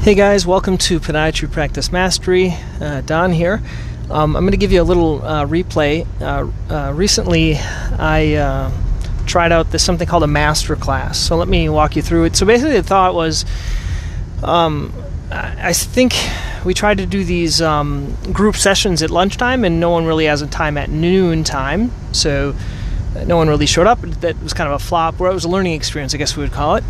Hey guys, welcome to Podiatry Practice Mastery. Uh, Don here. Um, I'm going to give you a little uh, replay. Uh, uh recently, I uh, tried out this something called a master class. So let me walk you through it. So basically, the thought was, um, I think we tried to do these um, group sessions at lunchtime, and no one really has a time at noon time. So uh, no one really showed up. That was kind of a flop. Where it was a learning experience, I guess we would call it.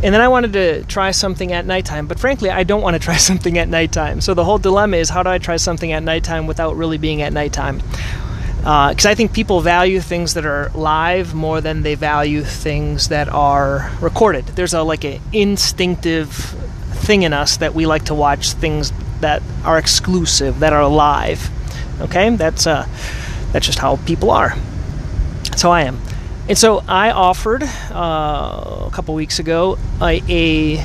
And then I wanted to try something at nighttime, but frankly, I don't want to try something at nighttime. So the whole dilemma is how do I try something at nighttime without really being at nighttime? Because uh, I think people value things that are live more than they value things that are recorded. There's a like an instinctive thing in us that we like to watch things that are exclusive, that are live. Okay, that's uh, that's just how people are. That's how I am. And so I offered uh, a couple weeks ago a, a,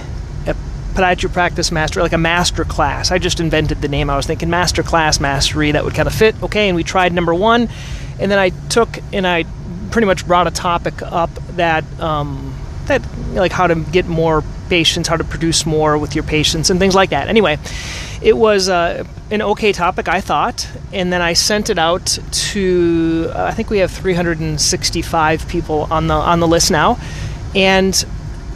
a podiatry practice master, like a master class. I just invented the name. I was thinking master class mastery that would kind of fit. Okay, and we tried number one, and then I took and I pretty much brought a topic up that um, that like how to get more patients, how to produce more with your patients, and things like that. Anyway, it was uh, an okay topic, I thought, and then I sent it out to. Uh, I think we have 365 people on the on the list now, and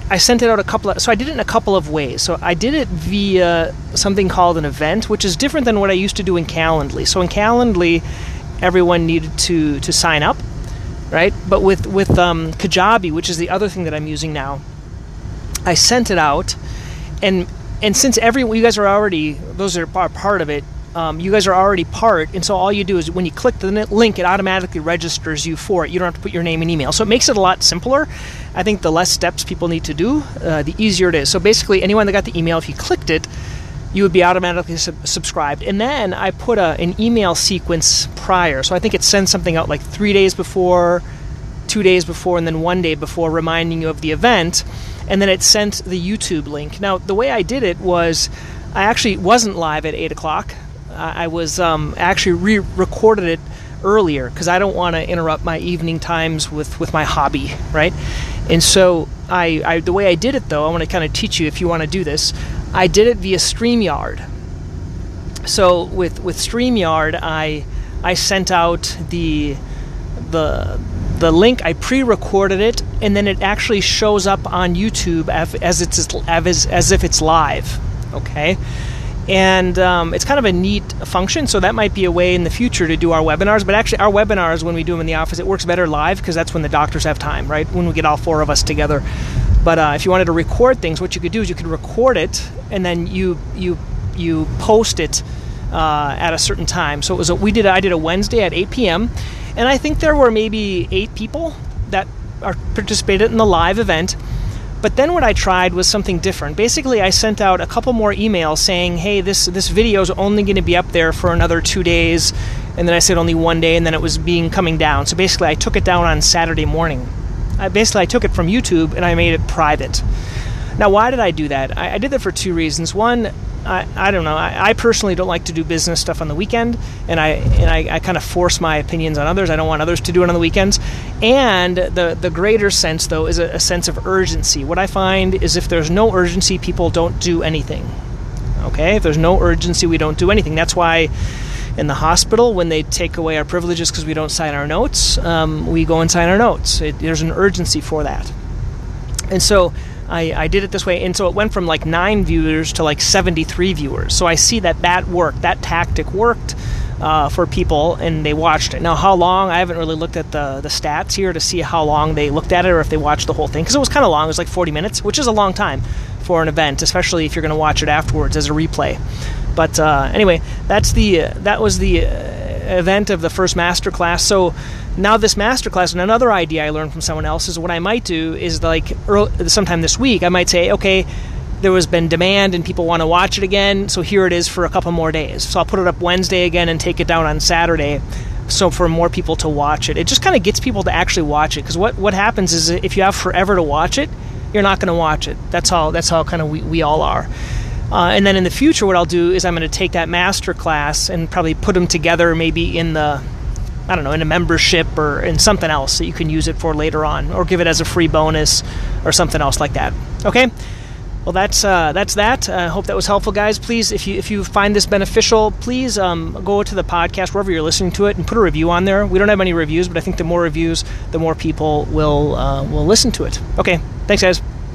I sent it out a couple of. So I did it in a couple of ways. So I did it via something called an event, which is different than what I used to do in Calendly. So in Calendly, everyone needed to to sign up right? But with with um, Kajabi, which is the other thing that I'm using now, I sent it out, and and since every you guys are already those are part of it. Um, you guys are already part, and so all you do is when you click the link, it automatically registers you for it. You don't have to put your name and email, so it makes it a lot simpler. I think the less steps people need to do, uh, the easier it is. So basically, anyone that got the email, if you clicked it, you would be automatically sub- subscribed. And then I put a, an email sequence prior. So I think it sends something out like three days before, two days before, and then one day before, reminding you of the event. And then it sent the YouTube link. Now, the way I did it was I actually wasn't live at 8 o'clock. I was um, actually re recorded it earlier because I don't want to interrupt my evening times with, with my hobby, right? And so I, I the way I did it though, I want to kind of teach you if you want to do this. I did it via StreamYard. So with with StreamYard, I I sent out the the the link. I pre-recorded it, and then it actually shows up on YouTube as, it's as, as if it's live. Okay, and um, it's kind of a neat function. So that might be a way in the future to do our webinars. But actually, our webinars when we do them in the office, it works better live because that's when the doctors have time, right? When we get all four of us together. But uh, if you wanted to record things, what you could do is you could record it and then you you you post it uh, at a certain time. So it was a, we did I did a Wednesday at 8 p.m. and I think there were maybe eight people that are, participated in the live event. But then what I tried was something different. Basically, I sent out a couple more emails saying, "Hey, this this video is only going to be up there for another two days," and then I said only one day, and then it was being coming down. So basically, I took it down on Saturday morning. I basically I took it from YouTube and I made it private. Now, why did I do that? I, I did that for two reasons. One, I, I don't know. I, I, personally don't like to do business stuff on the weekend, and I and I, I kind of force my opinions on others. I don't want others to do it on the weekends. And the the greater sense, though, is a, a sense of urgency. What I find is if there's no urgency, people don't do anything. Okay, if there's no urgency, we don't do anything. That's why in the hospital when they take away our privileges because we don't sign our notes, um, we go and sign our notes. It, there's an urgency for that. And so I, I, did it this way. And so it went from like nine viewers to like 73 viewers. So I see that that worked, that tactic worked. Uh, for people, and they watched it. Now, how long? I haven't really looked at the the stats here to see how long they looked at it, or if they watched the whole thing, because it was kind of long. It was like 40 minutes, which is a long time for an event, especially if you're going to watch it afterwards as a replay. But uh, anyway, that's the uh, that was the uh, event of the first master class. So now this master class, and another idea I learned from someone else is what I might do is like early, sometime this week I might say, okay, there has been demand and people want to watch it again, so here it is for a couple more days. So I'll put it up Wednesday again and take it down on Saturday so for more people to watch it. It just kind of gets people to actually watch it because what, what happens is if you have forever to watch it, you're not going to watch it. That's how that's how kind of we, we all are. Uh, and then in the future, what I'll do is I'm going to take that master class and probably put them together, maybe in the, I don't know, in a membership or in something else that you can use it for later on, or give it as a free bonus or something else like that. Okay. Well, that's uh, that's that. I uh, hope that was helpful, guys. Please, if you if you find this beneficial, please um, go to the podcast wherever you're listening to it and put a review on there. We don't have any reviews, but I think the more reviews, the more people will uh, will listen to it. Okay, thanks, guys.